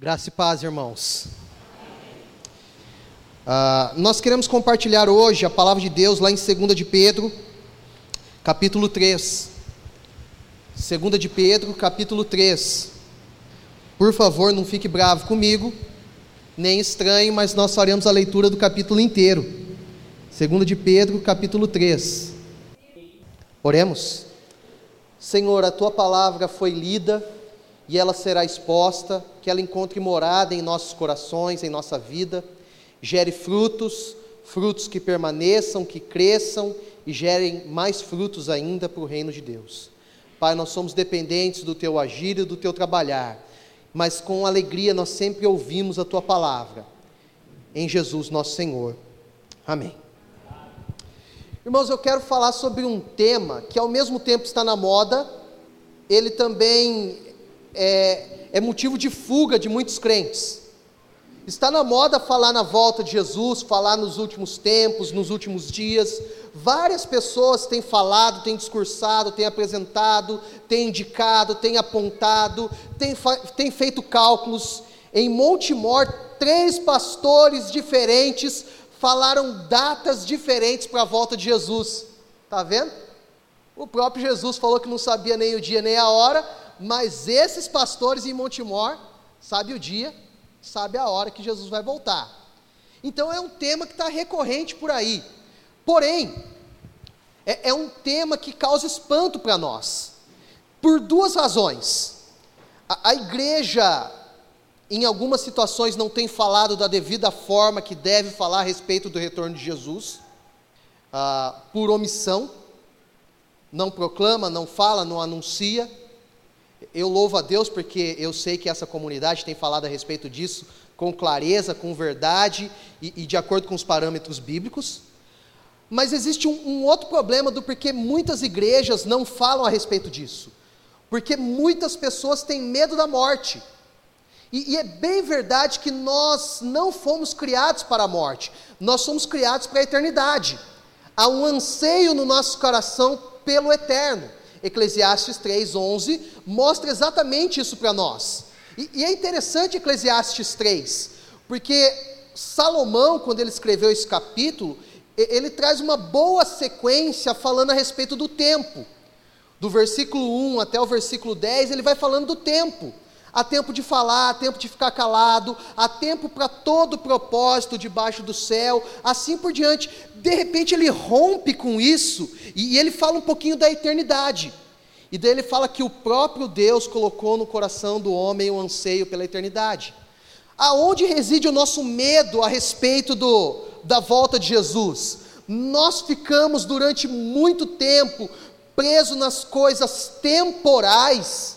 Graça e paz, irmãos. Uh, nós queremos compartilhar hoje a palavra de Deus lá em 2 de Pedro, capítulo 3. 2 de Pedro, capítulo 3. Por favor, não fique bravo comigo, nem estranho, mas nós faremos a leitura do capítulo inteiro. 2 de Pedro, capítulo 3. Oremos. Senhor, a tua palavra foi lida e ela será exposta, que ela encontre morada em nossos corações, em nossa vida gere frutos, frutos que permaneçam, que cresçam e gerem mais frutos ainda para o reino de Deus. Pai, nós somos dependentes do teu agir e do teu trabalhar, mas com alegria nós sempre ouvimos a tua palavra. Em Jesus nosso Senhor. Amém. Irmãos, eu quero falar sobre um tema que ao mesmo tempo está na moda, ele também é, é motivo de fuga de muitos crentes. Está na moda falar na volta de Jesus, falar nos últimos tempos, nos últimos dias. Várias pessoas têm falado, têm discursado, têm apresentado, têm indicado, têm apontado, têm, têm feito cálculos. Em Montemor, três pastores diferentes falaram datas diferentes para a volta de Jesus. Está vendo? O próprio Jesus falou que não sabia nem o dia nem a hora, mas esses pastores em Montemor sabem o dia sabe a hora que Jesus vai voltar. Então é um tema que está recorrente por aí. Porém, é, é um tema que causa espanto para nós, por duas razões. A, a igreja, em algumas situações, não tem falado da devida forma que deve falar a respeito do retorno de Jesus, ah, por omissão, não proclama, não fala, não anuncia eu louvo a Deus porque eu sei que essa comunidade tem falado a respeito disso com clareza, com verdade e, e de acordo com os parâmetros bíblicos. Mas existe um, um outro problema do porquê muitas igrejas não falam a respeito disso. Porque muitas pessoas têm medo da morte. E, e, é bem verdade que nós não fomos criados para a morte, nós somos criados para a eternidade. Há um anseio no nosso coração pelo eterno. Eclesiastes 3:11 mostra exatamente isso para nós. E, e, é interessante Eclesiastes 3, porque Salomão, quando ele escreveu esse capítulo, ele traz uma boa sequência falando a respeito do tempo. Do versículo 1 até o versículo 10, ele vai falando do tempo. Há tempo de falar, há tempo de ficar calado, há tempo para todo propósito debaixo do céu, assim por diante. De repente ele rompe com isso e, ele fala um pouquinho da eternidade. E daí ele fala que o próprio Deus colocou no coração do homem um anseio pela eternidade. Aonde reside o nosso medo a respeito do, da volta de Jesus? Nós ficamos durante muito tempo presos nas coisas temporais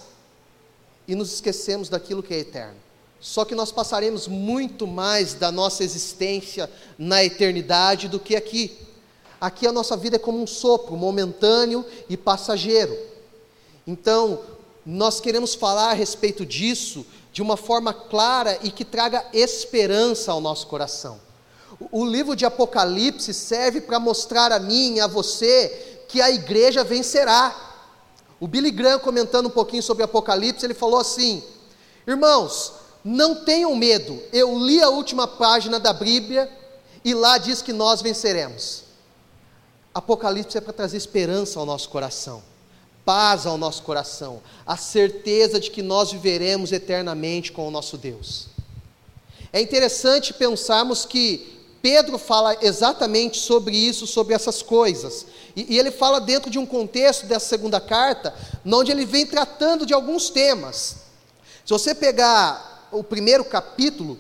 e nos esquecemos daquilo que é eterno. Só que nós passaremos muito mais da nossa existência na eternidade do que aqui. Aqui a nossa vida é como um sopro, momentâneo e passageiro. Então, nós queremos falar a respeito disso de uma forma clara e que traga esperança ao nosso coração. O livro de Apocalipse serve para mostrar a mim e a você que a igreja vencerá. O Billy Graham, comentando um pouquinho sobre Apocalipse, ele falou assim: Irmãos, não tenham medo, eu li a última página da Bíblia e lá diz que nós venceremos. Apocalipse é para trazer esperança ao nosso coração, paz ao nosso coração, a certeza de que nós viveremos eternamente com o nosso Deus. É interessante pensarmos que Pedro fala exatamente sobre isso, sobre essas coisas. E, e, ele fala dentro de um contexto dessa segunda carta, onde ele vem tratando de alguns temas. Se você pegar o primeiro capítulo,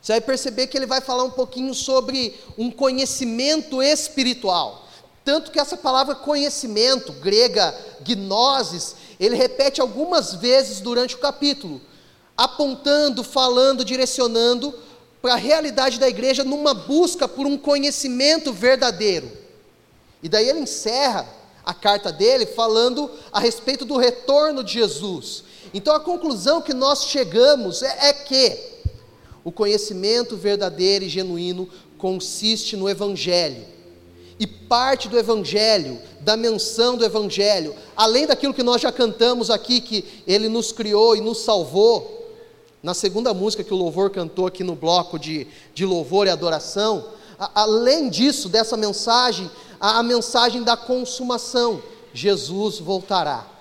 você vai perceber que ele vai falar um pouquinho sobre um conhecimento espiritual. Tanto que essa palavra conhecimento, grega gnosis, ele repete algumas vezes durante o capítulo, apontando, falando, direcionando para a realidade da igreja numa busca por um conhecimento verdadeiro. E daí ele encerra a carta dele falando a respeito do retorno de Jesus. Então a conclusão que nós chegamos é, é que o conhecimento verdadeiro e genuíno consiste no Evangelho. E parte do Evangelho, da menção do Evangelho, além daquilo que nós já cantamos aqui, que Ele nos criou e nos salvou, na segunda música que o louvor cantou aqui no bloco de, de louvor e adoração, a, além disso, dessa mensagem, a, a mensagem da consumação: Jesus voltará.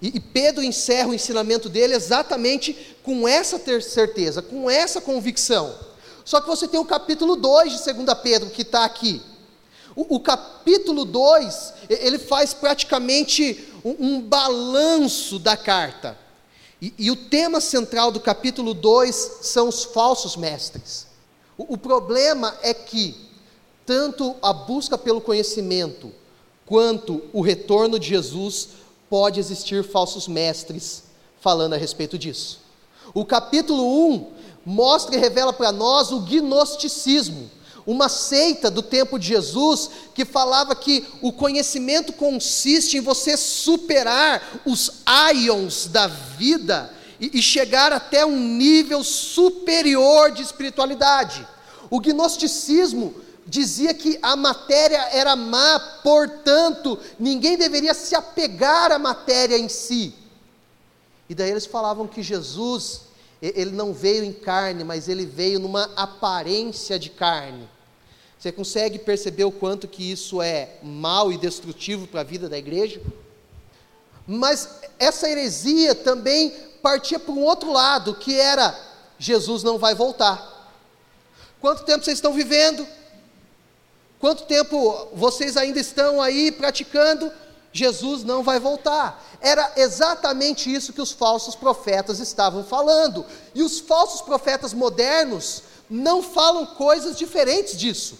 E, Pedro encerra o ensinamento dele exatamente com essa certeza, com essa convicção. Só que você tem o capítulo 2 de 2 Pedro que está aqui. O, o, capítulo 2, ele faz praticamente um, um balanço da carta. E, e, o tema central do capítulo 2 são os falsos mestres. O, o problema é que, tanto a busca pelo conhecimento, quanto o retorno de Jesus, pode existir falsos mestres falando a respeito disso. O capítulo 1 mostra e revela para nós o gnosticismo, uma seita do tempo de Jesus que falava que o conhecimento consiste em você superar os ions da vida e, e chegar até um nível superior de espiritualidade. O gnosticismo dizia que a matéria era má, portanto, ninguém deveria se apegar à matéria em si. E daí eles falavam que Jesus, ele não veio em carne, mas ele veio numa aparência de carne. Você consegue perceber o quanto que isso é mal e destrutivo para a vida da igreja? Mas essa heresia também partia para um outro lado, que era Jesus não vai voltar. Quanto tempo vocês estão vivendo? Quanto tempo vocês ainda estão aí praticando? Jesus não vai voltar. Era exatamente isso que os falsos profetas estavam falando. E os falsos profetas modernos não falam coisas diferentes disso.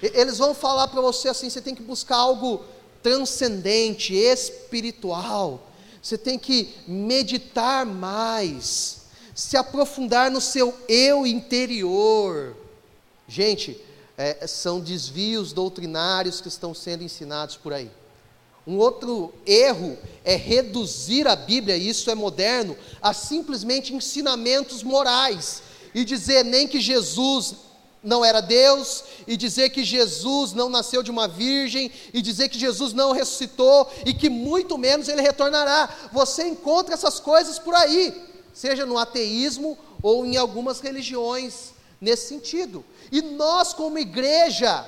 Eles vão falar para você assim: você tem que buscar algo transcendente, espiritual. Você tem que meditar mais, se aprofundar no seu eu interior. Gente, é, são desvios doutrinários que estão sendo ensinados por aí. Um outro erro é reduzir a Bíblia, e isso é moderno, a simplesmente ensinamentos morais e dizer nem que Jesus não era Deus, e dizer que Jesus não nasceu de uma virgem, e dizer que Jesus não ressuscitou, e que muito menos ele retornará. Você encontra essas coisas por aí, seja no ateísmo ou em algumas religiões nesse sentido. E nós, como igreja,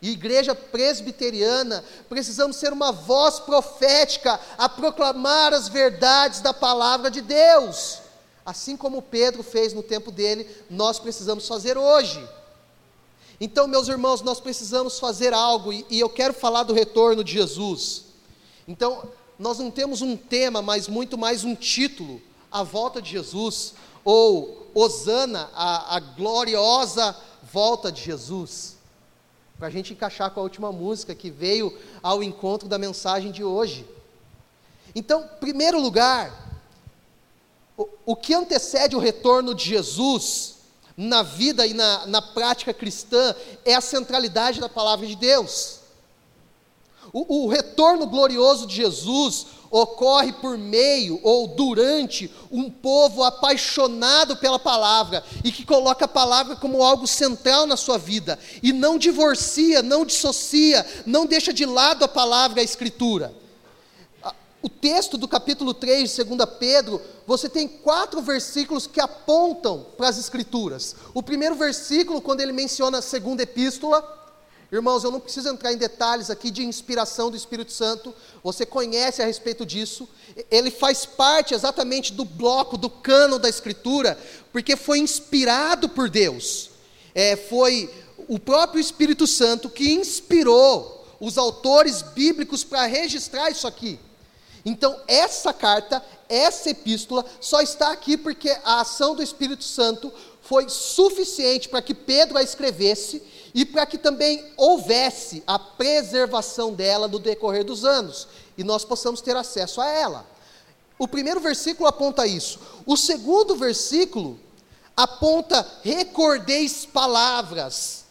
igreja presbiteriana, precisamos ser uma voz profética a proclamar as verdades da palavra de Deus. Assim como Pedro fez no tempo dele, nós precisamos fazer hoje. Então, meus irmãos, nós precisamos fazer algo, e, e eu quero falar do retorno de Jesus. Então, nós não temos um tema, mas muito mais um título: A Volta de Jesus, ou Osana, a, a gloriosa volta de Jesus. Para a gente encaixar com a última música que veio ao encontro da mensagem de hoje. Então, primeiro lugar, o, o que antecede o retorno de Jesus na vida e na, na prática cristã é a centralidade da palavra de Deus. O, o, retorno glorioso de Jesus ocorre por meio ou durante um povo apaixonado pela palavra e que coloca a palavra como algo central na sua vida e não divorcia, não dissocia, não deixa de lado a palavra, a escritura. O texto do capítulo 3 de 2 Pedro, você tem quatro versículos que apontam para as Escrituras. O primeiro versículo, quando ele menciona a segunda epístola, irmãos, eu não preciso entrar em detalhes aqui de inspiração do Espírito Santo, você conhece a respeito disso. Ele faz parte exatamente do bloco, do cano da Escritura, porque foi inspirado por Deus. É, foi o próprio Espírito Santo que inspirou os autores bíblicos para registrar isso aqui. Então, essa carta, essa epístola, só está aqui porque a ação do Espírito Santo foi suficiente para que Pedro a escrevesse e para que também houvesse a preservação dela no decorrer dos anos e nós possamos ter acesso a ela. O primeiro versículo aponta isso. O segundo versículo aponta: recordeis palavras,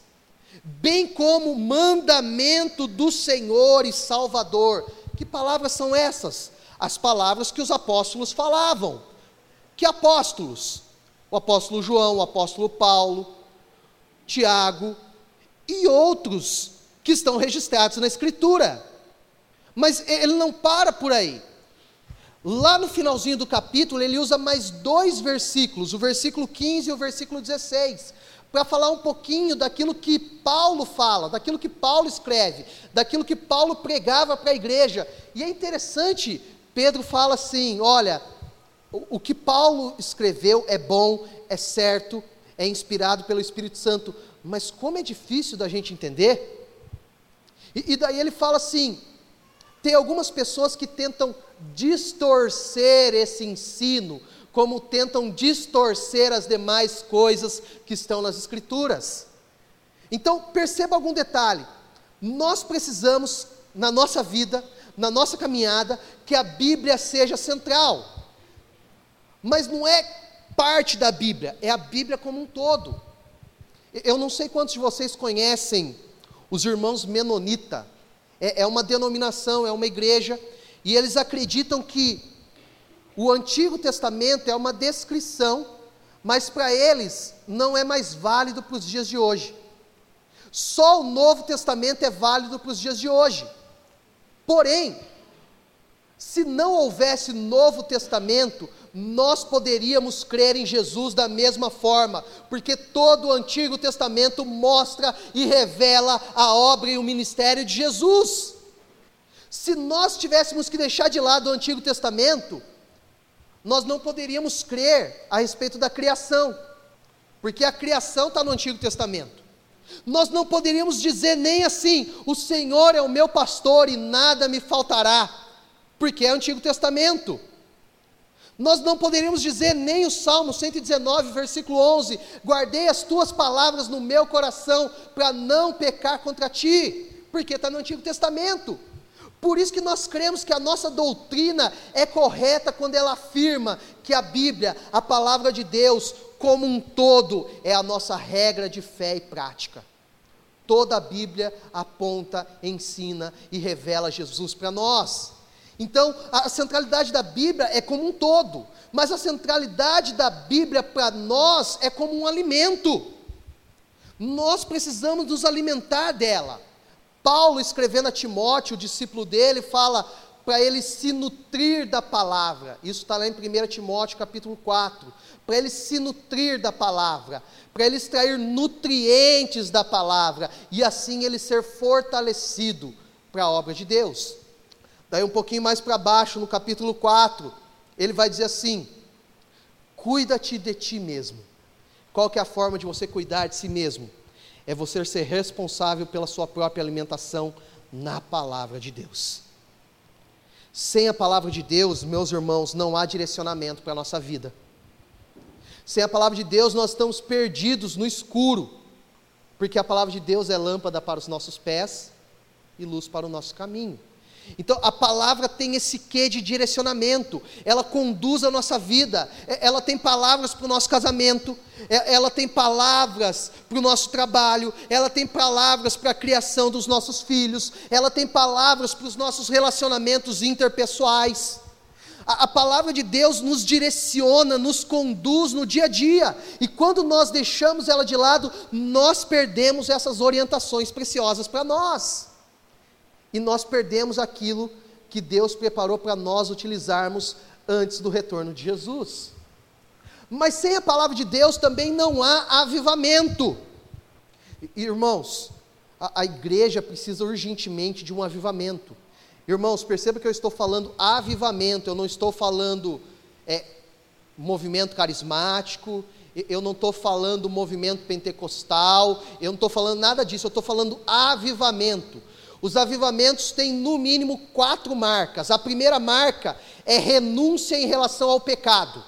bem como mandamento do Senhor e Salvador que palavras são essas? As palavras que os apóstolos falavam. Que apóstolos? O apóstolo João, o apóstolo Paulo, Tiago e outros que estão registrados na Escritura. Mas ele não para por aí. Lá no finalzinho do capítulo, ele usa mais dois versículos, o versículo 15 e o versículo 16, para falar um pouquinho daquilo que Paulo fala, daquilo que Paulo escreve, daquilo que Paulo pregava para a igreja. E é interessante, Pedro fala assim: olha, o, o que Paulo escreveu é bom, é certo, é inspirado pelo Espírito Santo, mas como é difícil da gente entender. E, e daí ele fala assim: tem algumas pessoas que tentam distorcer esse ensino, como tentam distorcer as demais coisas que estão nas Escrituras. Então, perceba algum detalhe. Nós precisamos, na nossa vida, na nossa caminhada, que a Bíblia seja central. Mas não é parte da Bíblia, é a Bíblia como um todo. Eu não sei quantos de vocês conhecem os irmãos Menonita. É, é uma denominação, é uma igreja e eles acreditam que o Antigo Testamento é uma descrição, mas para eles não é mais válido para os dias de hoje. Só o Novo Testamento é válido para os dias de hoje. Porém, se não houvesse Novo Testamento, nós poderíamos crer em Jesus da mesma forma, porque todo o Antigo Testamento mostra e revela a obra e o ministério de Jesus. Se nós tivéssemos que deixar de lado o Antigo Testamento, nós não poderíamos crer a respeito da criação, porque a criação está no Antigo Testamento. Nós não poderíamos dizer nem assim: o Senhor é o meu pastor e nada me faltará, porque é o Antigo Testamento. Nós não poderíamos dizer nem o Salmo 119, versículo 11: guardei as tuas palavras no meu coração para não pecar contra ti, porque está no Antigo Testamento. Por isso que nós cremos que a nossa doutrina é correta quando ela afirma que a Bíblia, a palavra de Deus, como um todo, é a nossa regra de fé e prática. Toda a Bíblia aponta, ensina e revela Jesus para nós. Então, a centralidade da Bíblia é como um todo, mas a centralidade da Bíblia para nós é como um alimento. Nós precisamos nos alimentar dela. Paulo, escrevendo a Timóteo, o discípulo dele, fala para ele se nutrir da palavra. Isso está lá em 1 Timóteo capítulo 4. Para ele se nutrir da palavra, para ele extrair nutrientes da palavra, e assim ele ser fortalecido para a obra de Deus. Daí um pouquinho mais para baixo, no capítulo 4, ele vai dizer assim: cuida-te de ti mesmo. Qual que é a forma de você cuidar de si mesmo? é você ser responsável pela sua própria alimentação na palavra de Deus. Sem a palavra de Deus, meus irmãos, não há direcionamento para a nossa vida. Sem a palavra de Deus, nós estamos perdidos no escuro, porque a palavra de Deus é lâmpada para os nossos pés e luz para o nosso caminho. Então a palavra tem esse quê de direcionamento, ela conduz a nossa vida, é, ela tem palavras para o nosso casamento, é, ela tem palavras para o nosso trabalho, ela tem palavras para a criação dos nossos filhos, ela tem palavras para os nossos relacionamentos interpessoais. A, a palavra de Deus nos direciona, nos conduz no dia a dia, e quando nós deixamos ela de lado, nós perdemos essas orientações preciosas para nós e nós perdemos aquilo que Deus preparou para nós utilizarmos antes do retorno de Jesus. Mas sem a palavra de Deus também não há avivamento. Irmãos, a, a igreja precisa urgentemente de um avivamento. Irmãos, perceba que eu estou falando avivamento, eu não estou falando é, movimento carismático, eu não estou falando movimento pentecostal, eu não estou falando nada disso, eu estou falando avivamento. Os avivamentos têm no mínimo quatro marcas. A primeira marca é renúncia em relação ao pecado.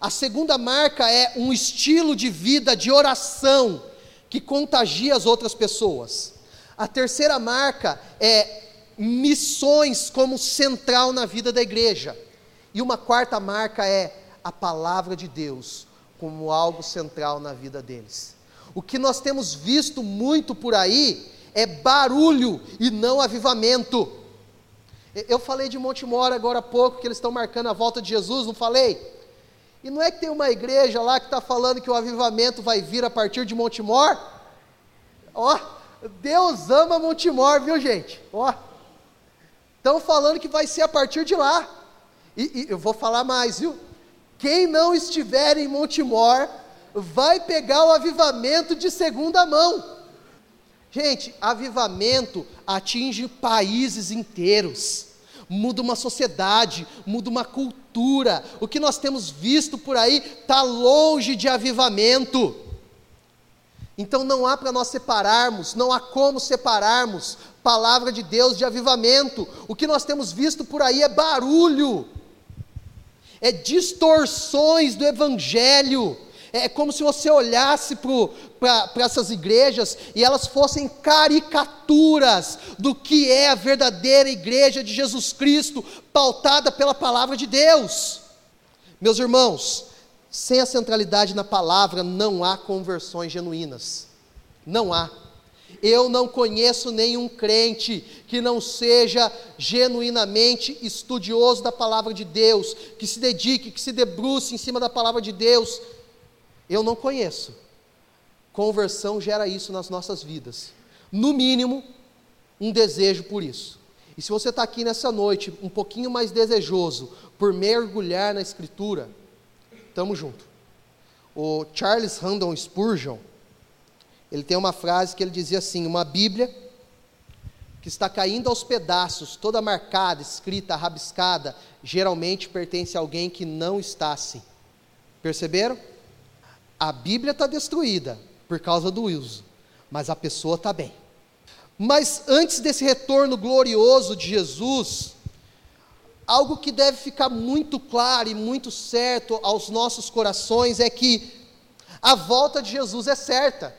A segunda marca é um estilo de vida de oração que contagia as outras pessoas. A terceira marca é missões como central na vida da igreja. E uma quarta marca é a palavra de Deus como algo central na vida deles. O que nós temos visto muito por aí é barulho e não avivamento. Eu falei de Montemor agora há pouco, que eles estão marcando a volta de Jesus, não falei? E não é que tem uma igreja lá que está falando que o avivamento vai vir a partir de Montemor? Ó, Deus ama Montemor, viu gente? Ó, estão falando que vai ser a partir de lá. E, e eu vou falar mais, viu? Quem não estiver em Montemor vai pegar o avivamento de segunda mão. Gente, avivamento atinge países inteiros, muda uma sociedade, muda uma cultura. O que nós temos visto por aí está longe de avivamento. Então não há para nós separarmos, não há como separarmos palavra de Deus de avivamento. O que nós temos visto por aí é barulho, é distorções do Evangelho. É como se você olhasse para essas igrejas e elas fossem caricaturas do que é a verdadeira igreja de Jesus Cristo, pautada pela palavra de Deus. Meus irmãos, sem a centralidade na palavra não há conversões genuínas. Não há. Eu não conheço nenhum crente que não seja genuinamente estudioso da palavra de Deus, que se dedique, que se debruce em cima da palavra de Deus. Eu não conheço. Conversão gera isso nas nossas vidas. No mínimo, um desejo por isso. E se você está aqui nessa noite um pouquinho mais desejoso por mergulhar na Escritura, estamos junto. O Charles Randall Spurgeon, ele tem uma frase que ele dizia assim: uma Bíblia que está caindo aos pedaços, toda marcada, escrita, rabiscada, geralmente pertence a alguém que não está assim. Perceberam? A Bíblia está destruída por causa do uso, mas a pessoa está bem. Mas antes desse retorno glorioso de Jesus, algo que deve ficar muito claro e muito certo aos nossos corações é que a volta de Jesus é certa.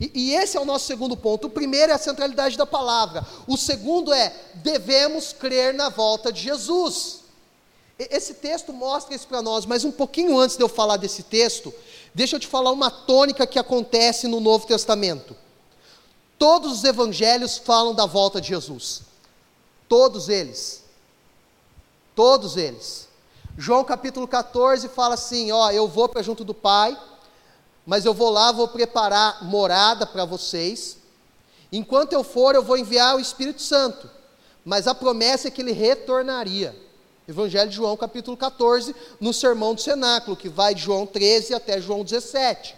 E, e, esse é o nosso segundo ponto. O primeiro é a centralidade da palavra. O segundo é devemos crer na volta de Jesus. Esse texto mostra isso para nós, mas um pouquinho antes de eu falar desse texto, deixa eu te falar uma tônica que acontece no Novo Testamento. Todos os evangelhos falam da volta de Jesus. Todos eles. Todos eles. João capítulo 14 fala assim: Ó, eu vou para junto do Pai mas eu vou lá, vou preparar morada para vocês. Enquanto eu for, eu vou enviar o Espírito Santo. Mas a promessa é que ele retornaria. Evangelho de João, capítulo 14, no Sermão do Cenáculo, que vai de João 13 até João 17.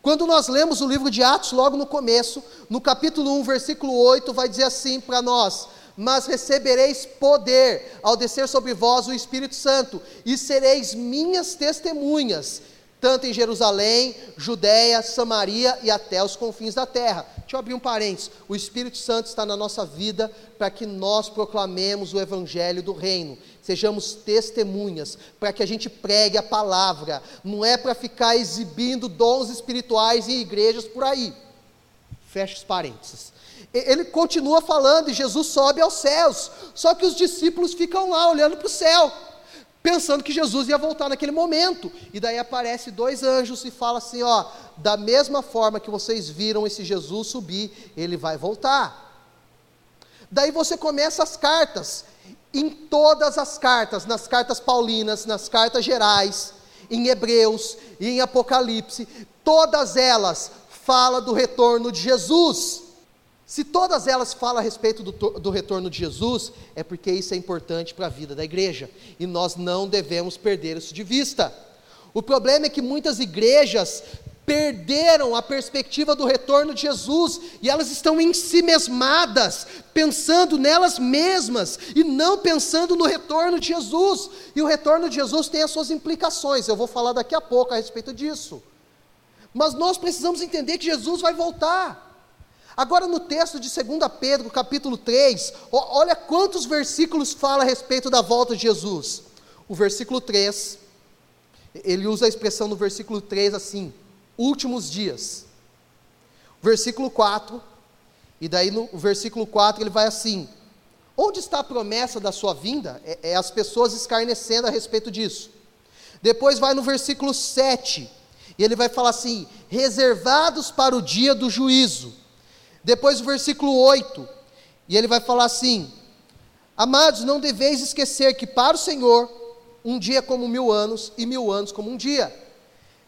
Quando nós lemos o livro de Atos, logo no começo, no capítulo 1, versículo 8, vai dizer assim para nós: Mas recebereis poder ao descer sobre vós o Espírito Santo, e sereis minhas testemunhas tanto em Jerusalém, Judéia, Samaria e até os confins da terra. Deixa eu abrir um parênteses. O Espírito Santo está na nossa vida para que nós proclamemos o Evangelho do Reino, sejamos testemunhas, para que a gente pregue a palavra, não é para ficar exibindo dons espirituais em igrejas por aí. Fecha os parênteses. Ele continua falando e Jesus sobe aos céus, só que os discípulos ficam lá olhando para o céu pensando que Jesus ia voltar naquele momento. E daí aparece dois anjos e fala assim, ó, da mesma forma que vocês viram esse Jesus subir, ele vai voltar. Daí você começa as cartas. Em todas as cartas, nas cartas paulinas, nas cartas gerais, em Hebreus e em Apocalipse, todas elas falam do retorno de Jesus. Se todas elas falam a respeito do, do, retorno de Jesus, é porque isso é importante para a vida da igreja, e nós não devemos perder isso de vista. O problema é que muitas igrejas perderam a perspectiva do retorno de Jesus, e elas estão em si mesmadas, pensando nelas mesmas, e não pensando no retorno de Jesus, e o retorno de Jesus tem as suas implicações, eu vou falar daqui a pouco a respeito disso. Mas nós precisamos entender que Jesus vai voltar. Agora no texto de 2 Pedro, capítulo 3, olha quantos versículos fala a respeito da volta de Jesus. O versículo 3, ele usa a expressão no versículo 3 assim: últimos dias. Versículo 4, e daí no versículo 4 ele vai assim: onde está a promessa da sua vinda? É, é as pessoas escarnecendo a respeito disso. Depois vai no versículo 7, e ele vai falar assim: reservados para o dia do juízo depois o versículo 8, e ele vai falar assim: Amados, não deveis esquecer que para o Senhor um dia é como mil anos e mil anos como um dia.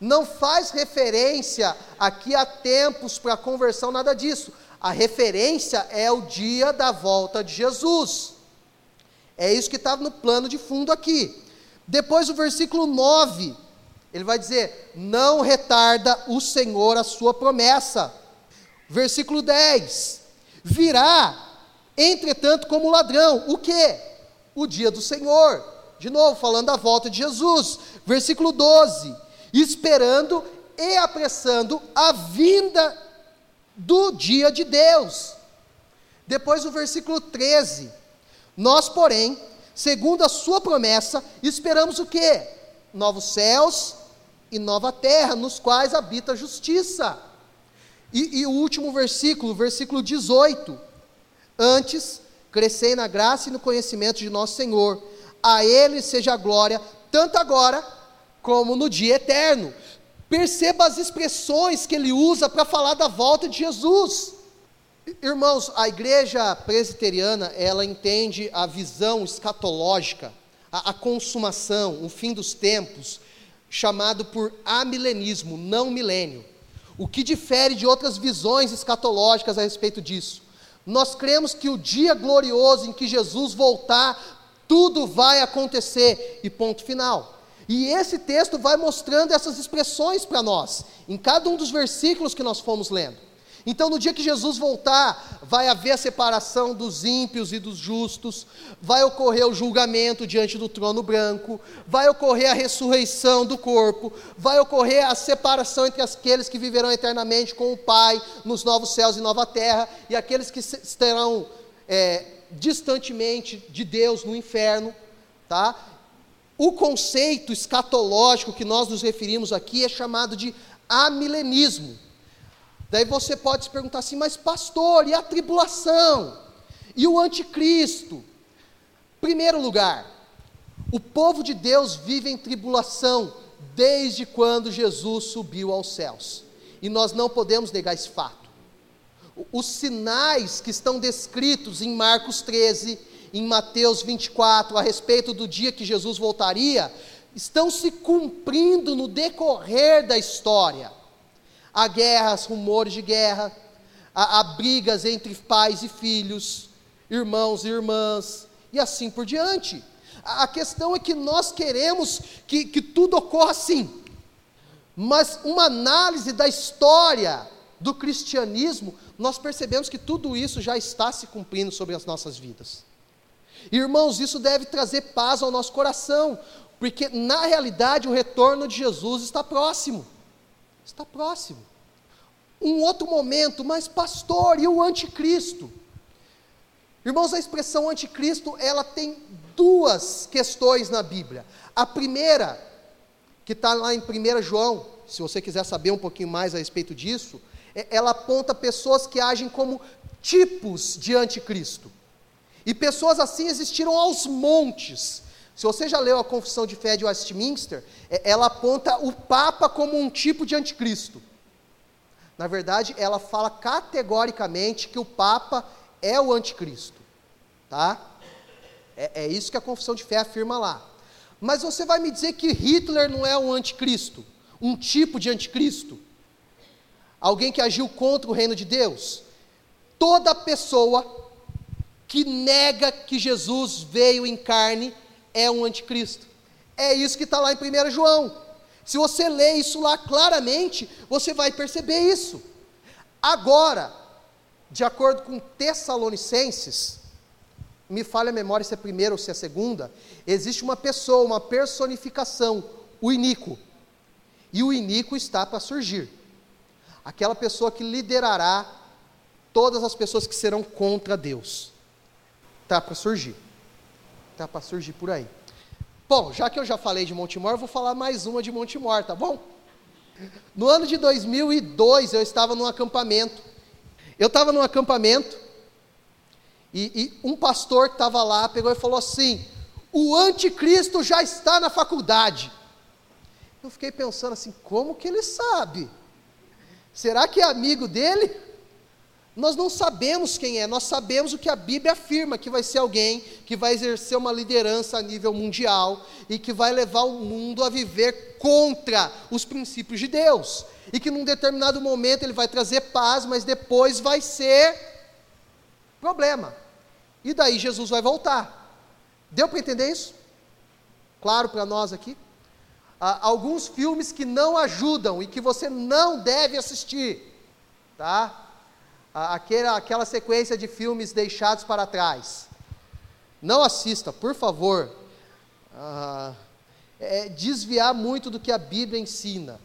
Não faz referência aqui a tempos para conversão, nada disso. A referência é o dia da volta de Jesus. É isso que está no plano de fundo aqui. Depois o versículo 9, ele vai dizer: Não retarda o Senhor a sua promessa. Versículo 10: Virá, entretanto, como ladrão. O que? O dia do Senhor. De novo, falando da volta de Jesus. Versículo 12: Esperando e apressando a vinda do dia de Deus. Depois o versículo 13: Nós, porém, segundo a sua promessa, esperamos o quê? Novos céus e nova terra, nos quais habita a justiça. E, e o último versículo, versículo 18: Antes, crescei na graça e no conhecimento de nosso Senhor, a Ele seja a glória, tanto agora como no dia eterno. Perceba as expressões que ele usa para falar da volta de Jesus. Irmãos, a igreja presbiteriana, ela entende a visão escatológica, a, a consumação, o fim dos tempos, chamado por amilenismo, não milênio. O que difere de outras visões escatológicas a respeito disso? Nós cremos que o dia glorioso em que Jesus voltar, tudo vai acontecer e ponto final. E esse texto vai mostrando essas expressões para nós, em cada um dos versículos que nós fomos lendo. Então, no dia que Jesus voltar, vai haver a separação dos ímpios e dos justos, vai ocorrer o julgamento diante do trono branco, vai ocorrer a ressurreição do corpo, vai ocorrer a separação entre aqueles que viverão eternamente com o Pai nos novos céus e nova terra, e aqueles que estarão é, distantemente de Deus no inferno, tá? O conceito escatológico que nós nos referimos aqui é chamado de amilenismo. Daí você pode se perguntar assim, mas pastor, e a tribulação? E o anticristo? Primeiro lugar, o povo de Deus vive em tribulação desde quando Jesus subiu aos céus. E nós não podemos negar esse fato. Os sinais que estão descritos em Marcos 13 em Mateus 24 a respeito do dia que Jesus voltaria, estão se cumprindo no decorrer da história. Há guerras, rumores de guerra, há, há brigas entre pais e filhos, irmãos e irmãs, e assim por diante. A, questão é que nós queremos que, que tudo ocorra assim, mas uma análise da história do cristianismo, nós percebemos que tudo isso já está se cumprindo sobre as nossas vidas. Irmãos, isso deve trazer paz ao nosso coração, porque na realidade o retorno de Jesus está próximo. Está próximo. Um outro momento, mas pastor, e o anticristo? Irmãos, a expressão anticristo, ela tem duas questões na Bíblia. A primeira, que está lá em 1 João, se você quiser saber um pouquinho mais a respeito disso, é, ela aponta pessoas que agem como tipos de anticristo. E pessoas assim existiram aos montes. Se você já leu a Confissão de Fé de Westminster, é, ela aponta o Papa como um tipo de anticristo. Na verdade, ela fala categoricamente que o Papa é o anticristo. Tá? É, é isso que a Confissão de Fé afirma lá. Mas você vai me dizer que Hitler não é um anticristo? Um tipo de anticristo? Alguém que agiu contra o reino de Deus? Toda pessoa que nega que Jesus veio em carne é um anticristo. É isso que está lá em 1 João. Se você lê isso lá claramente, você vai perceber isso. Agora, de acordo com Tessalonicenses, me falha a memória se é a primeira ou se é a segunda, existe uma pessoa, uma personificação, o iníquo. E o iníquo está para surgir. Aquela pessoa que liderará todas as pessoas que serão contra Deus está para surgir. Está para surgir por aí. Bom, já que eu já falei de Montemor, eu vou falar mais uma de Montemor, tá bom? No ano de 2002, eu estava num acampamento. Eu estava num acampamento e, e um pastor que estava lá pegou e falou assim: o anticristo já está na faculdade. Eu fiquei pensando assim: como que ele sabe? Será que é amigo dele? Nós não sabemos quem é, nós sabemos o que a Bíblia afirma: que vai ser alguém que vai exercer uma liderança a nível mundial e que vai levar o mundo a viver contra os princípios de Deus. E que num determinado momento ele vai trazer paz, mas depois vai ser problema. E daí Jesus vai voltar. Deu para entender isso? Claro para nós aqui? Ah, alguns filmes que não ajudam e que você não deve assistir, tá? Aquela, aquela sequência de filmes deixados para trás. Não assista, por favor. Ah, é desviar muito do que a Bíblia ensina.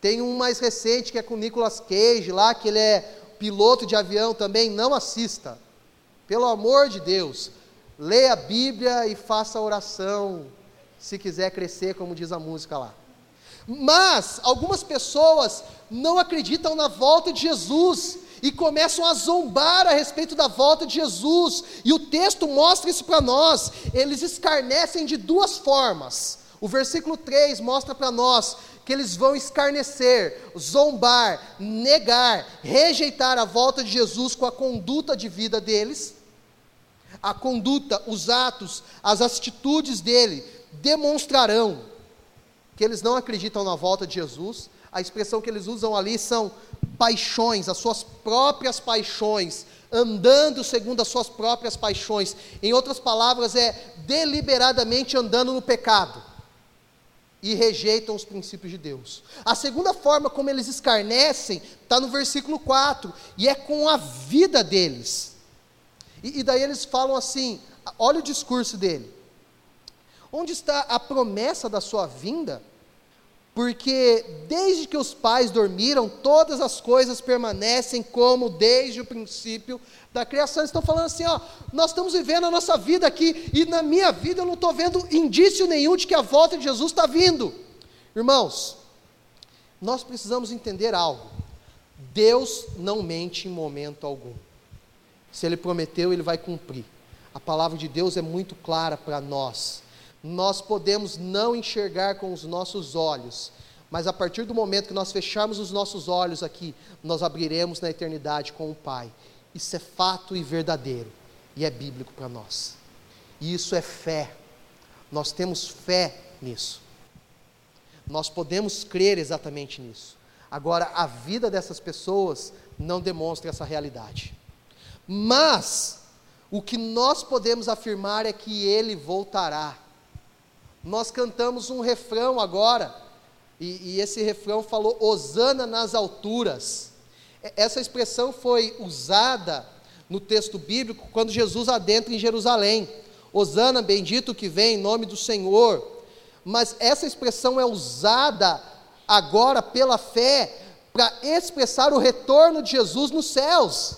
Tem um mais recente que é com Nicolas Cage lá, que ele é piloto de avião também, não assista. Pelo amor de Deus, leia a Bíblia e faça oração, se quiser crescer, como diz a música lá. Mas algumas pessoas não acreditam na volta de Jesus e começam a zombar a respeito da volta de Jesus, e o texto mostra isso para nós. Eles escarnecem de duas formas. O versículo 3 mostra para nós que eles vão escarnecer, zombar, negar, rejeitar a volta de Jesus com a conduta de vida deles. A conduta, os atos, as atitudes dele demonstrarão que eles não acreditam na volta de Jesus. A expressão que eles usam ali são paixões, as suas próprias paixões, andando segundo as suas próprias paixões. Em outras palavras, é deliberadamente andando no pecado e rejeitam os princípios de Deus. A segunda forma como eles escarnecem está no versículo 4, e é com a vida deles. E, e daí eles falam assim: olha o discurso dele. Onde está a promessa da sua vinda? Porque desde que os pais dormiram, todas as coisas permanecem como desde o princípio da criação. Eles estão falando assim: ó, nós estamos vivendo a nossa vida aqui, e na minha vida eu não estou vendo indício nenhum de que a volta de Jesus está vindo. Irmãos, nós precisamos entender algo. Deus não mente em momento algum. Se Ele prometeu, Ele vai cumprir. A palavra de Deus é muito clara para nós nós podemos não enxergar com os nossos olhos, mas a partir do momento que nós fecharmos os nossos olhos aqui, nós abriremos na eternidade com o Pai. Isso é fato e verdadeiro, e é bíblico para nós. E isso é fé. Nós temos fé nisso. Nós podemos crer exatamente nisso. Agora, a vida dessas pessoas não demonstra essa realidade. Mas, o que nós podemos afirmar é que ele voltará nós cantamos um refrão agora, e, e esse refrão falou: Osana nas alturas. Essa expressão foi usada no texto bíblico quando Jesus adentra em Jerusalém. Osana, bendito que vem em nome do Senhor. Mas essa expressão é usada agora pela fé para expressar o retorno de Jesus nos céus.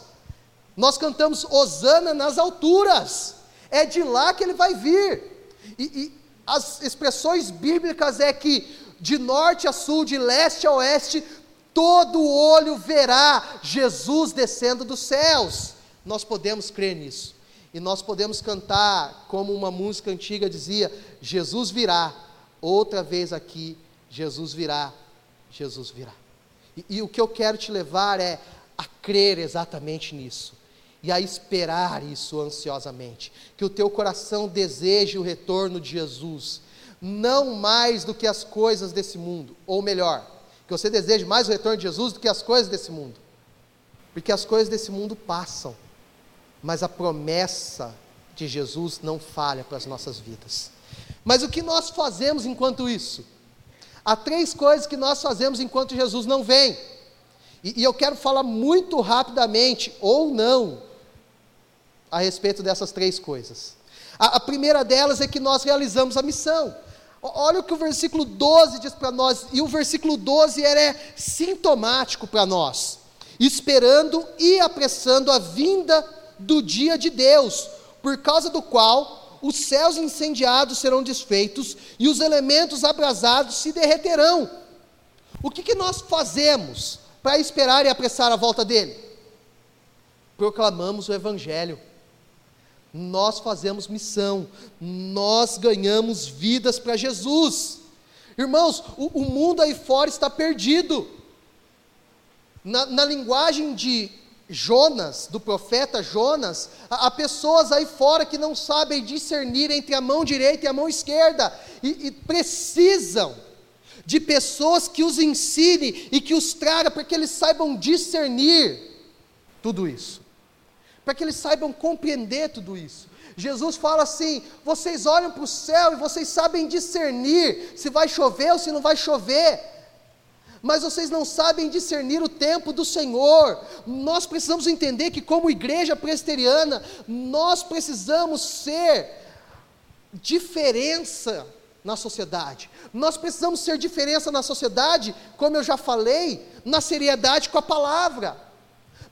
Nós cantamos Osana nas alturas. É de lá que ele vai vir. E, as expressões bíblicas é que de norte a sul, de leste a oeste, todo olho verá Jesus descendo dos céus. Nós podemos crer nisso. E nós podemos cantar, como uma música antiga dizia: Jesus virá, outra vez aqui, Jesus virá, Jesus virá. E, e o que eu quero te levar é a crer exatamente nisso e a esperar isso ansiosamente. Que o teu coração deseje o retorno de Jesus, não mais do que as coisas desse mundo, ou melhor, que você deseje mais o retorno de Jesus do que as coisas desse mundo. Porque as coisas desse mundo passam, mas a promessa de Jesus não falha para as nossas vidas. Mas o que nós fazemos enquanto isso? Há três coisas que nós fazemos enquanto Jesus não vem. E, e eu quero falar muito rapidamente, ou não, a respeito dessas três coisas. A, a primeira delas é que nós realizamos a missão. Olha o que o versículo 12 diz para nós, e o versículo 12 é sintomático para nós, esperando e apressando a vinda do dia de Deus, por causa do qual os céus incendiados serão desfeitos e os elementos abrasados se derreterão. O que, que nós fazemos para esperar e apressar a volta dele? Proclamamos o Evangelho nós fazemos missão, nós ganhamos vidas para Jesus. Irmãos, o, o, mundo aí fora está perdido. Na, na, linguagem de Jonas, do profeta Jonas, há, pessoas aí fora que não sabem discernir entre a mão direita e a mão esquerda, e, e precisam de pessoas que os ensinem e que os tragam para que eles saibam discernir tudo isso para que eles saibam compreender tudo isso. Jesus fala assim: vocês olham para o céu e vocês sabem discernir se vai chover ou se não vai chover, mas vocês não sabem discernir o tempo do Senhor. Nós precisamos entender que, como igreja presbiteriana, nós precisamos ser diferença na sociedade. Nós precisamos ser diferença na sociedade, como eu já falei, na seriedade com a palavra,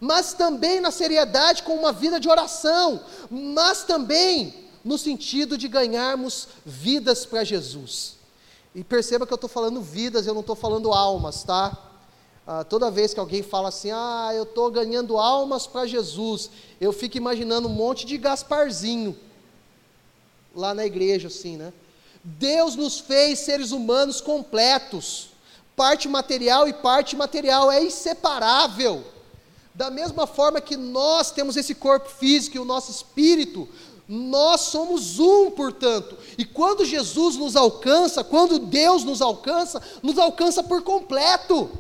mas também na seriedade com uma vida de oração, mas também no sentido de ganharmos vidas para Jesus. E perceba que eu estou falando vidas, eu não estou falando almas, tá? Ah, toda vez que alguém fala assim, ah, eu estou ganhando almas para Jesus, eu fico imaginando um monte de Gasparzinho lá na igreja, assim, né? Deus nos fez seres humanos completos, parte material e parte material, é inseparável. Da mesma forma que nós temos esse corpo físico e o nosso espírito, nós somos um, portanto. E quando Jesus nos alcança, quando Deus nos alcança, nos alcança por completo.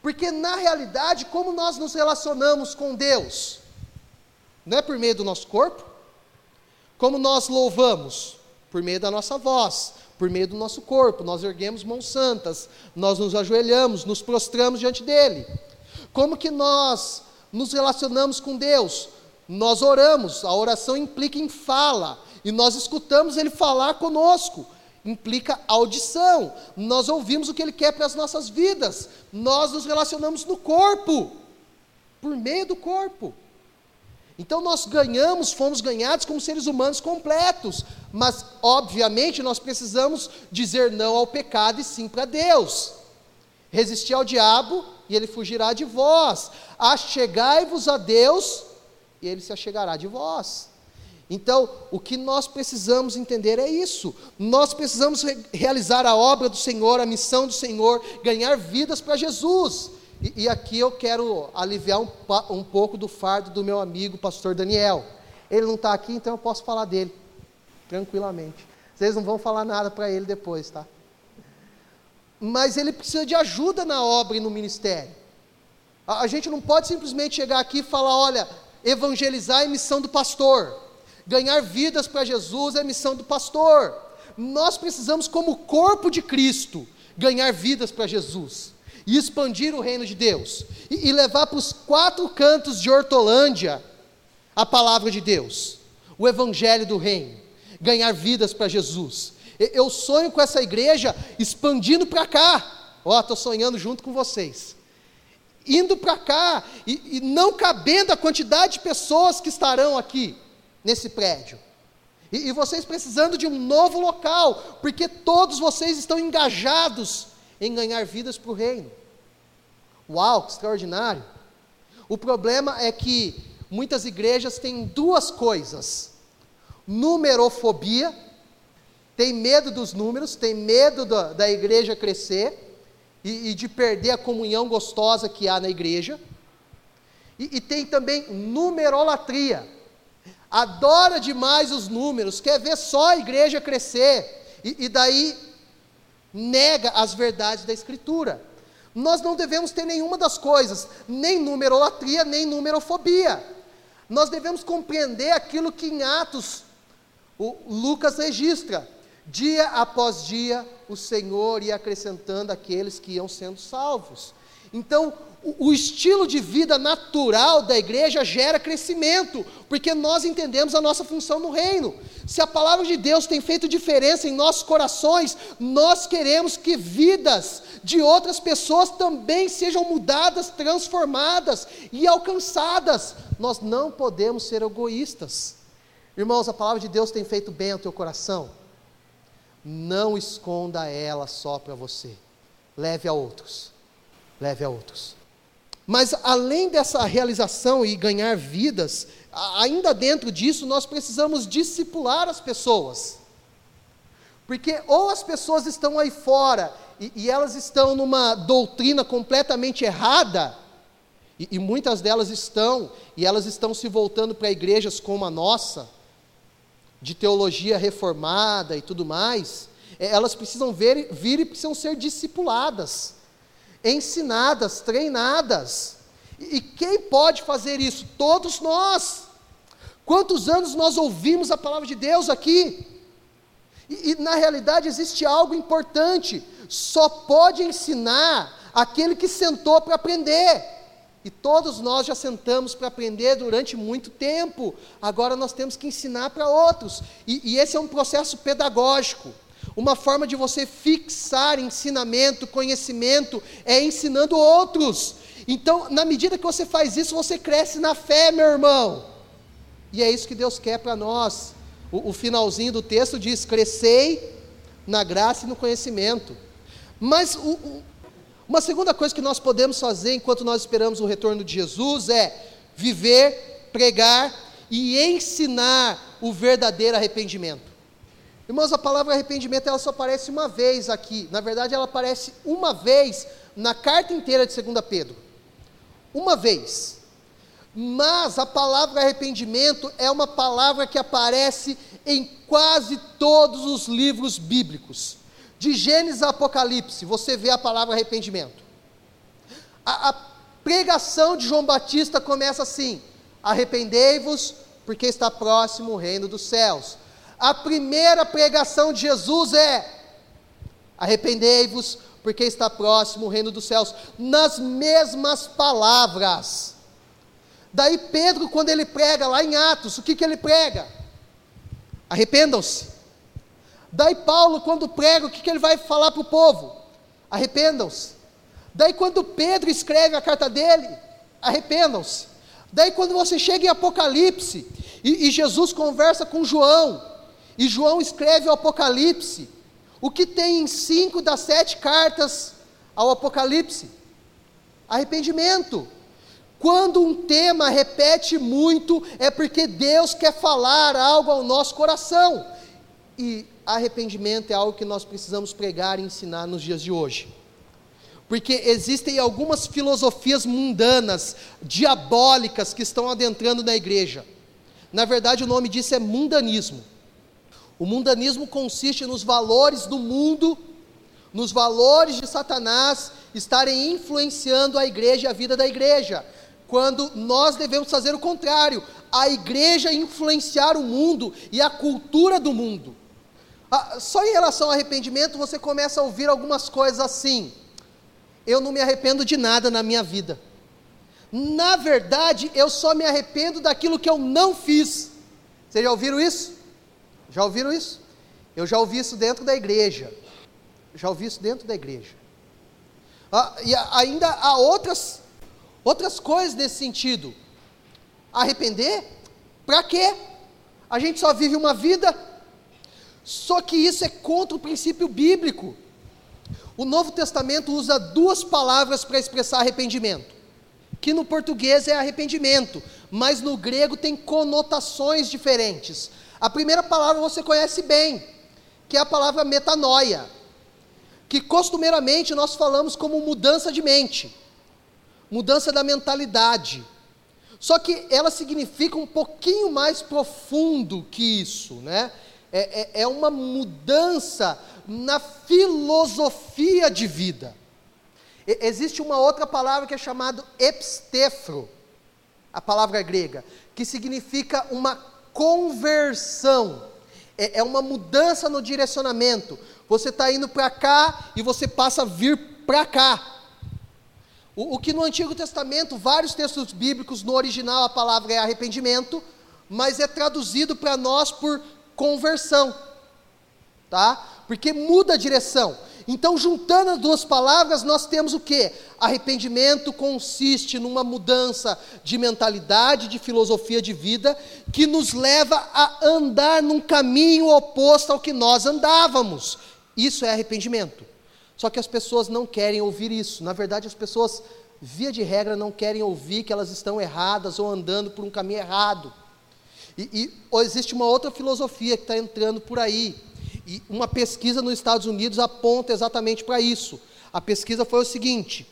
Porque na realidade, como nós nos relacionamos com Deus? Não é por meio do nosso corpo? Como nós louvamos? Por meio da nossa voz, por meio do nosso corpo. Nós erguemos mãos santas, nós nos ajoelhamos, nos prostramos diante dele. Como que nós nos relacionamos com Deus? Nós oramos, a oração implica em fala, e nós escutamos ele falar conosco, implica audição. Nós ouvimos o que ele quer para as nossas vidas. Nós nos relacionamos no corpo, por meio do corpo. Então nós ganhamos, fomos ganhados como seres humanos completos, mas obviamente nós precisamos dizer não ao pecado e sim para Deus. Resistir ao diabo e ele fugirá de vós. Achegai-vos a Deus e ele se achegará de vós. Então, o que nós precisamos entender é isso. Nós precisamos re realizar a obra do Senhor, a missão do Senhor, ganhar vidas para Jesus. E, e, aqui eu quero aliviar um, um pouco do fardo do meu amigo, pastor Daniel. Ele não está aqui, então eu posso falar dele, tranquilamente. Vocês não vão falar nada para ele depois, tá? Mas ele precisa de ajuda na obra e no ministério. A, a gente não pode simplesmente chegar aqui e falar: olha, evangelizar é missão do pastor, ganhar vidas para Jesus é missão do pastor. Nós precisamos, como corpo de Cristo, ganhar vidas para Jesus e expandir o reino de Deus, e, e levar para os quatro cantos de Hortolândia a palavra de Deus, o evangelho do reino, ganhar vidas para Jesus. Eu sonho com essa igreja expandindo para cá. Ó, oh, estou sonhando junto com vocês. Indo para cá e, e não cabendo a quantidade de pessoas que estarão aqui nesse prédio. E, e vocês precisando de um novo local, porque todos vocês estão engajados em ganhar vidas para o reino. Uau, que extraordinário! O problema é que muitas igrejas têm duas coisas: numerofobia, tem medo dos números, tem medo da, da igreja crescer e, e, de perder a comunhão gostosa que há na igreja, e, e tem também numerolatria, adora demais os números, quer ver só a igreja crescer, e, e daí nega as verdades da Escritura. Nós não devemos ter nenhuma das coisas, nem numerolatria, nem numerofobia. Nós devemos compreender aquilo que em Atos o Lucas registra. Dia após dia, o Senhor ia acrescentando aqueles que iam sendo salvos. Então, o, o, estilo de vida natural da igreja gera crescimento, porque nós entendemos a nossa função no reino. Se a palavra de Deus tem feito diferença em nossos corações, nós queremos que vidas de outras pessoas também sejam mudadas, transformadas e alcançadas. Nós não podemos ser egoístas. Irmãos, a palavra de Deus tem feito bem ao teu coração. Não esconda ela só para você. Leve a outros leve a outros. Mas além dessa realização e ganhar vidas, ainda dentro disso nós precisamos discipular as pessoas. Porque ou as pessoas estão aí fora e, e elas estão numa doutrina completamente errada, e, e muitas delas estão, e elas estão se voltando para igrejas como a nossa, de teologia reformada e tudo mais, é, elas precisam ver, vir e precisam ser discipuladas ensinadas, treinadas. E quem pode fazer isso? Todos nós. Quantos anos nós ouvimos a palavra de Deus aqui? E, e, na realidade existe algo importante: só pode ensinar aquele que sentou para aprender. E todos nós já sentamos para aprender durante muito tempo, agora nós temos que ensinar para outros. E, e esse é um processo pedagógico. Uma forma de você fixar ensinamento, conhecimento, é ensinando outros. Então, na medida que você faz isso, você cresce na fé, meu irmão. E é isso que Deus quer para nós. O, o, finalzinho do texto diz: crescei na graça e no conhecimento. Mas o, o, uma segunda coisa que nós podemos fazer enquanto nós esperamos o retorno de Jesus é viver, pregar e ensinar o verdadeiro arrependimento. Irmãos, a palavra arrependimento ela só aparece uma vez aqui. Na verdade, ela aparece uma vez na carta inteira de 2 Pedro. Uma vez. Mas a palavra arrependimento é uma palavra que aparece em quase todos os livros bíblicos. De Gênesis a Apocalipse, você vê a palavra arrependimento. A, a pregação de João Batista começa assim: arrependei-vos, porque está próximo o reino dos céus. A primeira pregação de Jesus é: arrependei-vos, porque está próximo o reino dos céus, nas mesmas palavras. Daí Pedro, quando ele prega lá em Atos, o que, que ele prega? Arrependam-se. Daí Paulo, quando prega, o que, que ele vai falar para o povo? Arrependam-se. Daí quando Pedro escreve a carta dele, arrependam-se. Daí quando você chega em Apocalipse, e, e Jesus conversa com João, e João escreve o Apocalipse. O que tem em cinco das sete cartas ao Apocalipse? Arrependimento. Quando um tema repete muito, é porque Deus quer falar algo ao nosso coração. E arrependimento é algo que nós precisamos pregar e ensinar nos dias de hoje. Porque existem algumas filosofias mundanas, diabólicas, que estão adentrando na igreja. Na verdade, o nome disso é mundanismo. O mundanismo consiste nos valores do mundo, nos valores de Satanás estarem influenciando a igreja e a vida da igreja, quando nós devemos fazer o contrário, a igreja influenciar o mundo e a cultura do mundo. Ah, só em relação ao arrependimento você começa a ouvir algumas coisas assim. Eu não me arrependo de nada na minha vida. Na verdade, eu só me arrependo daquilo que eu não fiz. Vocês já ouviram isso? Já ouviram isso? Eu já ouvi isso dentro da igreja. Já ouvi isso dentro da igreja. Ah, e ainda há outras, outras coisas nesse sentido. Arrepender? Para quê? A gente só vive uma vida. Só que isso é contra o princípio bíblico. O Novo Testamento usa duas palavras para expressar arrependimento, que no português é arrependimento, mas no grego tem conotações diferentes. A primeira palavra você conhece bem, que é a palavra metanoia, que costumeiramente nós falamos como mudança de mente, mudança da mentalidade. Só que ela significa um pouquinho mais profundo que isso, né? É, é, é uma mudança na filosofia de vida. E, existe uma outra palavra que é chamada epistefro, a palavra grega, que significa uma conversão, é, é uma mudança no direcionamento. Você está indo para cá e você passa a vir para cá. O, o, que no Antigo Testamento, vários textos bíblicos, no original a palavra é arrependimento, mas é traduzido para nós por conversão, tá? Porque muda a direção. Então, juntando as duas palavras, nós temos o que? Arrependimento consiste numa mudança de mentalidade, de filosofia de vida, que nos leva a andar num caminho oposto ao que nós andávamos. Isso é arrependimento. Só que as pessoas não querem ouvir isso. Na verdade, as pessoas, via de regra, não querem ouvir que elas estão erradas ou andando por um caminho errado. E, e existe uma outra filosofia que está entrando por aí, e uma pesquisa nos Estados Unidos aponta exatamente para isso. A pesquisa foi o seguinte: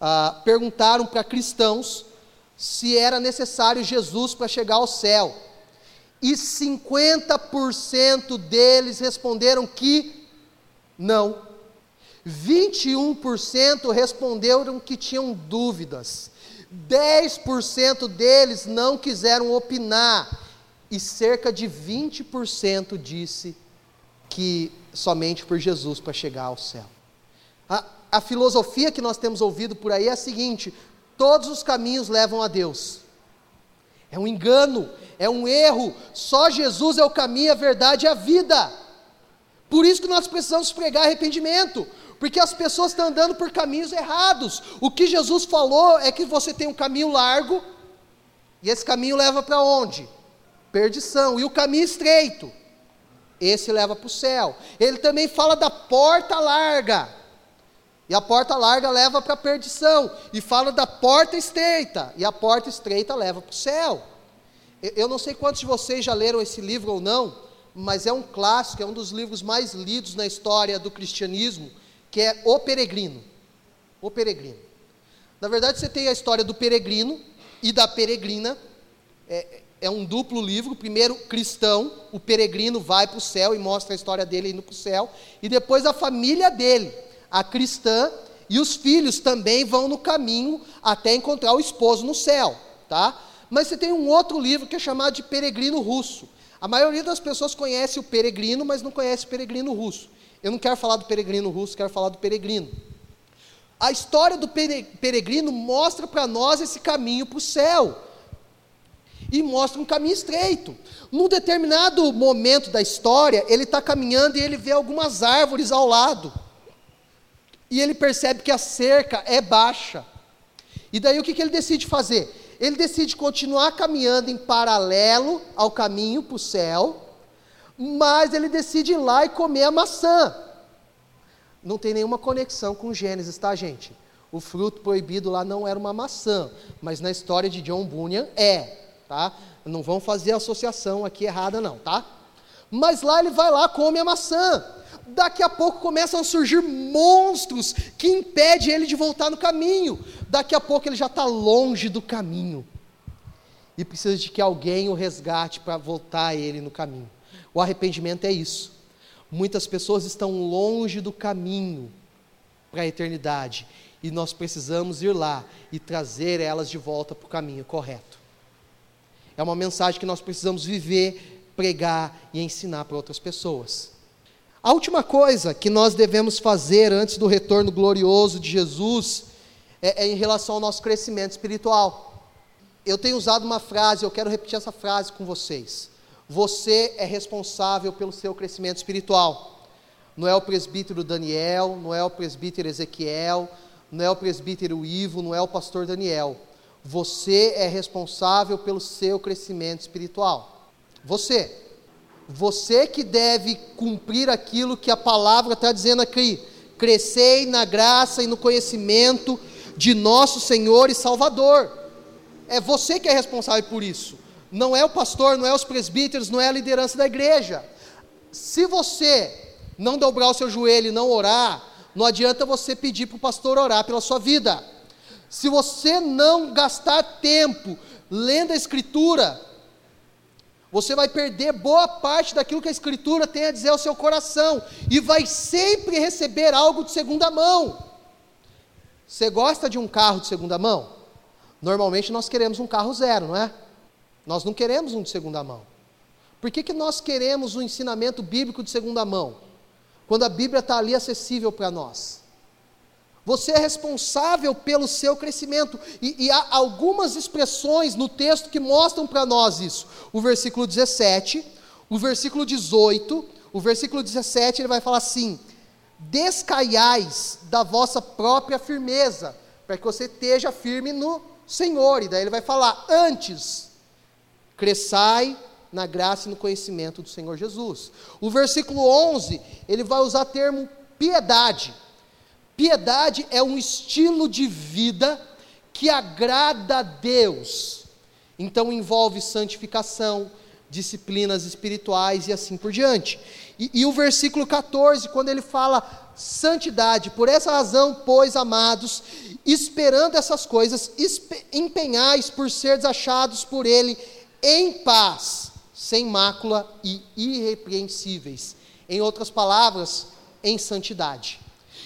ah, perguntaram para cristãos se era necessário Jesus para chegar ao céu. E 50% deles responderam que não. 21% responderam que tinham dúvidas. 10% deles não quiseram opinar e cerca de 20% disse que somente por Jesus para chegar ao céu. A, a filosofia que nós temos ouvido por aí é a seguinte: todos os caminhos levam a Deus. É um engano, é um erro. Só Jesus é o caminho, a verdade e a vida. Por isso que nós precisamos pregar arrependimento, porque as pessoas estão andando por caminhos errados. O que Jesus falou é que você tem um caminho largo, e esse caminho leva para onde? Perdição. E o caminho estreito, esse leva para o céu. Ele também fala da porta larga. E a porta larga leva para a perdição. E fala da porta estreita. E a porta estreita leva para o céu. Eu não sei quantos de vocês já leram esse livro ou não, mas é um clássico, é um dos livros mais lidos na história do cristianismo, que é O Peregrino. O Peregrino. Na verdade, você tem a história do peregrino e da peregrina. É, é um duplo livro. Primeiro, cristão, o peregrino vai para o céu e mostra a história dele indo para o céu. E depois, a família dele, a cristã, e os filhos também vão no caminho até encontrar o esposo no céu. Tá? Mas você tem um outro livro que é chamado de Peregrino Russo. A maioria das pessoas conhece o peregrino, mas não conhece o peregrino russo. Eu não quero falar do peregrino russo, quero falar do peregrino. A história do peregrino mostra para nós esse caminho para o céu. E mostra um caminho estreito. Num determinado momento da história, ele está caminhando e ele vê algumas árvores ao lado. E ele percebe que a cerca é baixa. E daí o que, que ele decide fazer? ele decide continuar caminhando em paralelo ao caminho para o céu, mas ele decide ir lá e comer a maçã. Não tem nenhuma conexão com Gênesis, tá, gente? O fruto proibido lá não era uma maçã, mas na história de John Bunyan é, tá? Não vão fazer associação aqui errada, não, tá? Mas lá ele vai lá, come a maçã. Daqui a pouco começam a surgir monstros que impedem ele de voltar no caminho. Daqui a pouco ele já está longe do caminho. E precisa de que alguém o resgate para voltar ele no caminho. O arrependimento é isso. Muitas pessoas estão longe do caminho para a eternidade. E nós precisamos ir lá e trazer elas de volta para o caminho correto. É uma mensagem que nós precisamos viver, pregar e ensinar para outras pessoas. A última coisa que nós devemos fazer antes do retorno glorioso de Jesus é, é, em relação ao nosso crescimento espiritual. Eu tenho usado uma frase, eu quero repetir essa frase com vocês. Você é responsável pelo seu crescimento espiritual. Não é o presbítero Daniel, não é o presbítero Ezequiel, não é o presbítero Ivo, não é o pastor Daniel. Você é responsável pelo seu crescimento espiritual. Você. Você que deve cumprir aquilo que a palavra está dizendo aqui. Crescei na graça e no conhecimento de nosso Senhor e Salvador. É você que é responsável por isso. Não é o pastor, não é os presbíteros, não é a liderança da igreja. Se você não dobrar o seu joelho e não orar, não adianta você pedir para o pastor orar pela sua vida. Se você não gastar tempo lendo a Escritura, você vai perder boa parte daquilo que a Escritura tem a dizer ao seu coração, e vai sempre receber algo de segunda mão. Você gosta de um carro de segunda mão? Normalmente nós queremos um carro zero, não é? Nós não queremos um de segunda mão. Por que, que nós queremos um ensinamento bíblico de segunda mão? Quando a Bíblia está ali acessível para nós. Você é responsável pelo seu crescimento. E, e, há algumas expressões no texto que mostram para nós isso. O versículo 17, o versículo 18, o versículo 17 ele vai falar assim: Descaiais da vossa própria firmeza, para que você esteja firme no Senhor. E daí ele vai falar: Antes, cresçai na graça e no conhecimento do Senhor Jesus. O versículo 11, ele vai usar o termo piedade. Piedade é um estilo de vida que agrada a Deus. Então envolve santificação, disciplinas espirituais e assim por diante. E, e, o versículo 14, quando ele fala santidade, por essa razão, pois, amados, esperando essas coisas, empenhais por ser achados por ele em paz, sem mácula e irrepreensíveis. Em outras palavras, em santidade.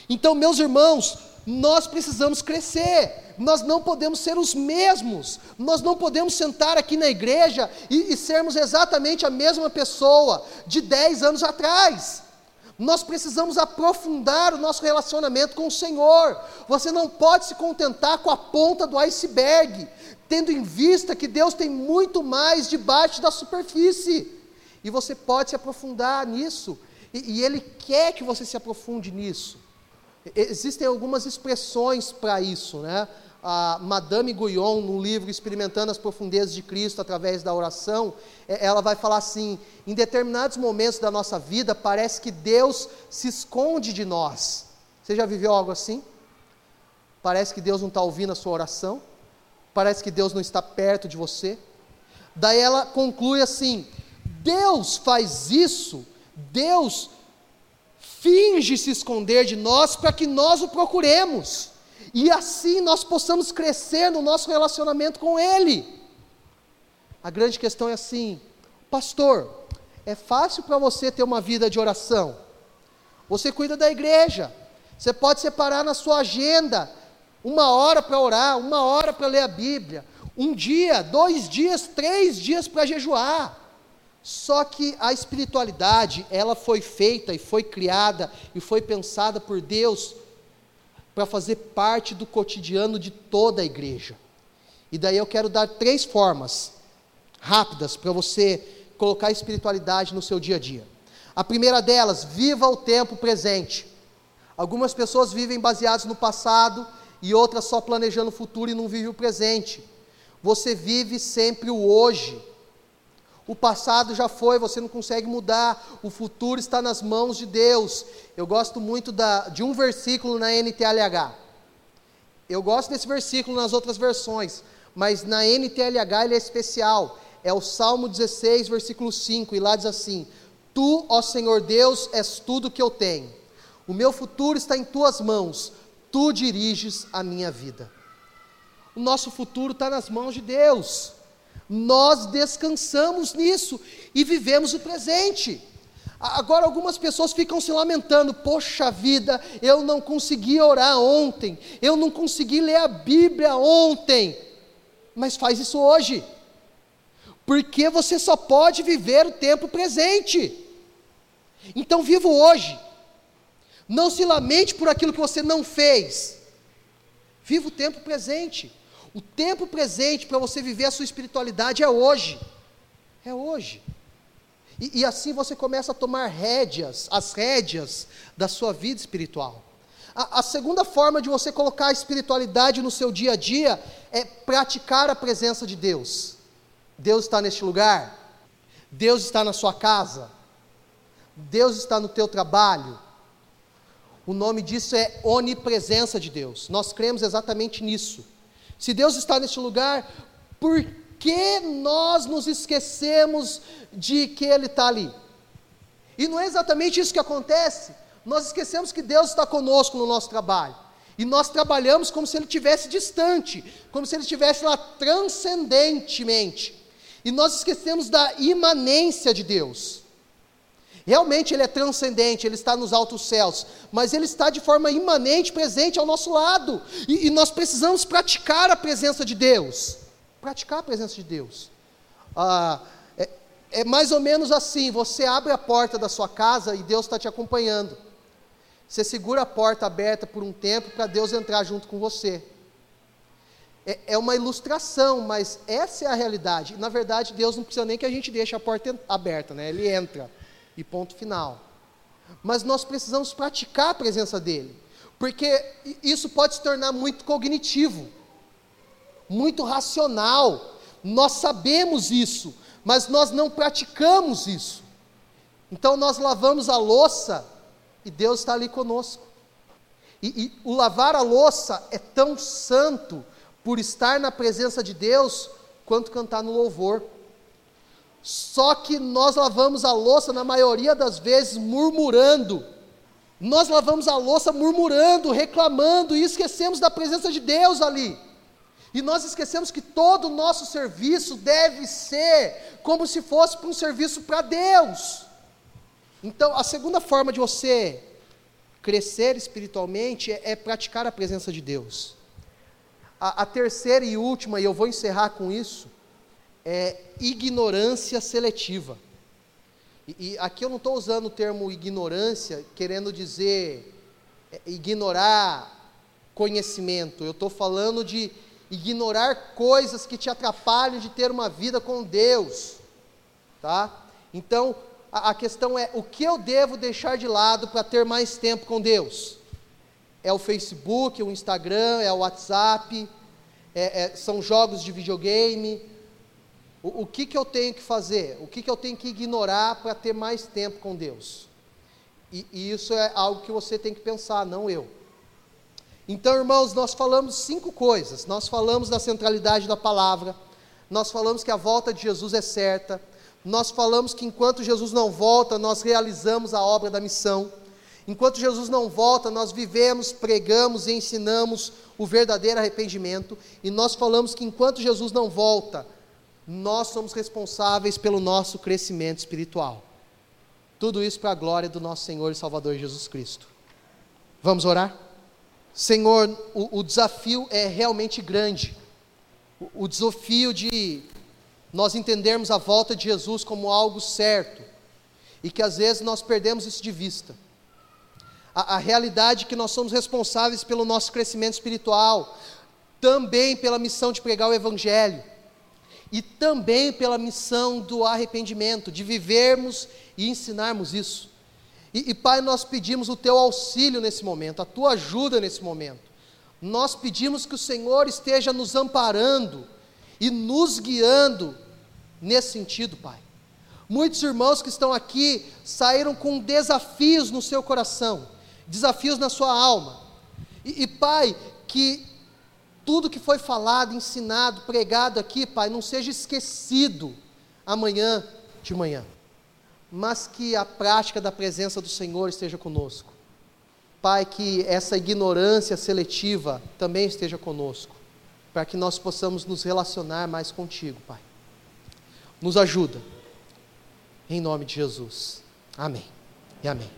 Então, meus irmãos, nós precisamos crescer, nós não podemos ser os mesmos, nós não podemos sentar aqui na igreja e, e sermos exatamente a mesma pessoa de 10 anos atrás. Nós precisamos aprofundar o nosso relacionamento com o Senhor. Você não pode se contentar com a ponta do iceberg, tendo em vista que Deus tem muito mais debaixo da superfície. E você pode se aprofundar nisso, e, e Ele quer que você se aprofunde nisso. Existem algumas expressões para isso, né? A Madame Guyon, no livro Experimentando as Profundezas de Cristo através da oração, é, ela vai falar assim: em determinados momentos da nossa vida, parece que Deus se esconde de nós. Você já viveu algo assim? Parece que Deus não está ouvindo a sua oração, parece que Deus não está perto de você. Daí ela conclui assim: Deus faz isso, Deus finge se esconder de nós para que nós o procuremos, e assim nós possamos crescer no nosso relacionamento com Ele. A grande questão é assim, pastor, é fácil para você ter uma vida de oração? Você cuida da igreja, você pode separar na sua agenda uma hora para orar, uma hora para ler a Bíblia, um dia, dois dias, três dias para jejuar. Só que a espiritualidade, ela foi feita e foi criada e foi pensada por Deus para fazer parte do cotidiano de toda a igreja. E daí eu quero dar três formas rápidas para você colocar a espiritualidade no seu dia a dia. A primeira delas, viva o tempo presente. Algumas pessoas vivem baseadas no passado e outras só planejando o futuro e não vivem o presente. Você vive sempre o hoje. O passado já foi, você não consegue mudar. O futuro está nas mãos de Deus. Eu gosto muito da, de um versículo na NTLH. Eu gosto desse versículo nas outras versões, mas na NTLH ele é especial. É o Salmo 16, versículo 5, e lá diz assim: Tu, ó Senhor Deus, és tudo que eu tenho. O meu futuro está em tuas mãos. Tu diriges a minha vida. O nosso futuro está nas mãos de Deus nós descansamos nisso e vivemos o presente. Agora, algumas pessoas ficam se lamentando: poxa vida, eu não consegui orar ontem, eu não consegui ler a Bíblia ontem. Mas faz isso hoje, porque você só pode viver o tempo presente. Então, viva hoje, não se lamente por aquilo que você não fez, viva o tempo presente. O tempo presente para você viver a sua espiritualidade é hoje. É hoje. E, e, assim você começa a tomar rédeas, as rédeas da sua vida espiritual. A, a segunda forma de você colocar a espiritualidade no seu dia a dia é praticar a presença de Deus. Deus está neste lugar, Deus está na sua casa, Deus está no teu trabalho. O nome disso é onipresença de Deus. Nós cremos exatamente nisso. Se Deus está neste lugar, por que nós nos esquecemos de que Ele está ali? E não é exatamente isso que acontece. Nós esquecemos que Deus está conosco no nosso trabalho. E nós trabalhamos como se Ele estivesse distante, como se Ele estivesse lá transcendentemente. E nós esquecemos da imanência de Deus. Realmente Ele é transcendente, Ele está nos altos céus, mas Ele está de forma imanente presente ao nosso lado, e, e nós precisamos praticar a presença de Deus. Praticar a presença de Deus. Ah, é, é mais ou menos assim: você abre a porta da sua casa e Deus está te acompanhando. Você segura a porta aberta por um tempo para Deus entrar junto com você. É, é uma ilustração, mas essa é a realidade. Na verdade, Deus não precisa nem que a gente deixe a porta aberta, né? Ele entra e ponto final. Mas nós precisamos praticar a presença dele, porque isso pode se tornar muito cognitivo, muito racional. Nós sabemos isso, mas nós não praticamos isso. Então nós lavamos a louça e Deus está ali conosco. E, e, o lavar a louça é tão santo por estar na presença de Deus quanto cantar no louvor. Só que nós lavamos a louça, na maioria das vezes, murmurando. Nós lavamos a louça murmurando, reclamando e esquecemos da presença de Deus ali. E nós esquecemos que todo o nosso serviço deve ser como se fosse para um serviço para Deus. Então, a segunda forma de você Crescer espiritualmente é, é praticar a presença de Deus. A, a terceira e última, e eu vou encerrar com isso, é ignorância seletiva. E, e aqui eu não estou usando o termo ignorância querendo dizer é, ignorar conhecimento, eu estou falando de ignorar coisas que te atrapalham de ter uma vida com Deus, tá? Então, a, a questão é: o que eu devo deixar de lado para ter mais tempo com Deus? É o Facebook, o Instagram, é o WhatsApp, é, é, são jogos de videogame. O, o, que, que eu tenho que fazer? O que, que eu tenho que ignorar para ter mais tempo com Deus? E, e isso é algo que você tem que pensar, não eu. Então, irmãos, nós falamos cinco coisas. Nós falamos da centralidade da palavra, nós falamos que a volta de Jesus é certa, nós falamos que enquanto Jesus não volta, nós realizamos a obra da missão. Enquanto Jesus não volta, nós vivemos, pregamos e ensinamos o verdadeiro arrependimento. E nós falamos que enquanto Jesus não volta, nós somos responsáveis pelo nosso crescimento espiritual. Tudo isso para a glória do nosso Senhor e Salvador Jesus Cristo. Vamos orar? Senhor, o, o desafio é realmente grande. O, o desafio de nós entendermos a volta de Jesus como algo certo e que às vezes nós perdemos isso de vista. A, a realidade é que nós somos responsáveis pelo nosso crescimento espiritual, também pela missão de pregar o Evangelho e também pela missão do arrependimento, de vivermos e ensinarmos isso. E, e, Pai, nós pedimos o Teu auxílio nesse momento, a Tua ajuda nesse momento. Nós pedimos que o Senhor esteja nos amparando e nos guiando nesse sentido, Pai. Muitos irmãos que estão aqui saíram com desafios no seu coração, desafios na sua alma. E, e Pai, que tudo que foi falado, ensinado, pregado aqui, Pai, não seja esquecido amanhã de manhã, mas que a prática da presença do Senhor esteja conosco. Pai, que essa ignorância seletiva também esteja conosco para que nós possamos nos relacionar mais contigo, Pai. Nos ajuda. Em nome de Jesus. Amém. E amém.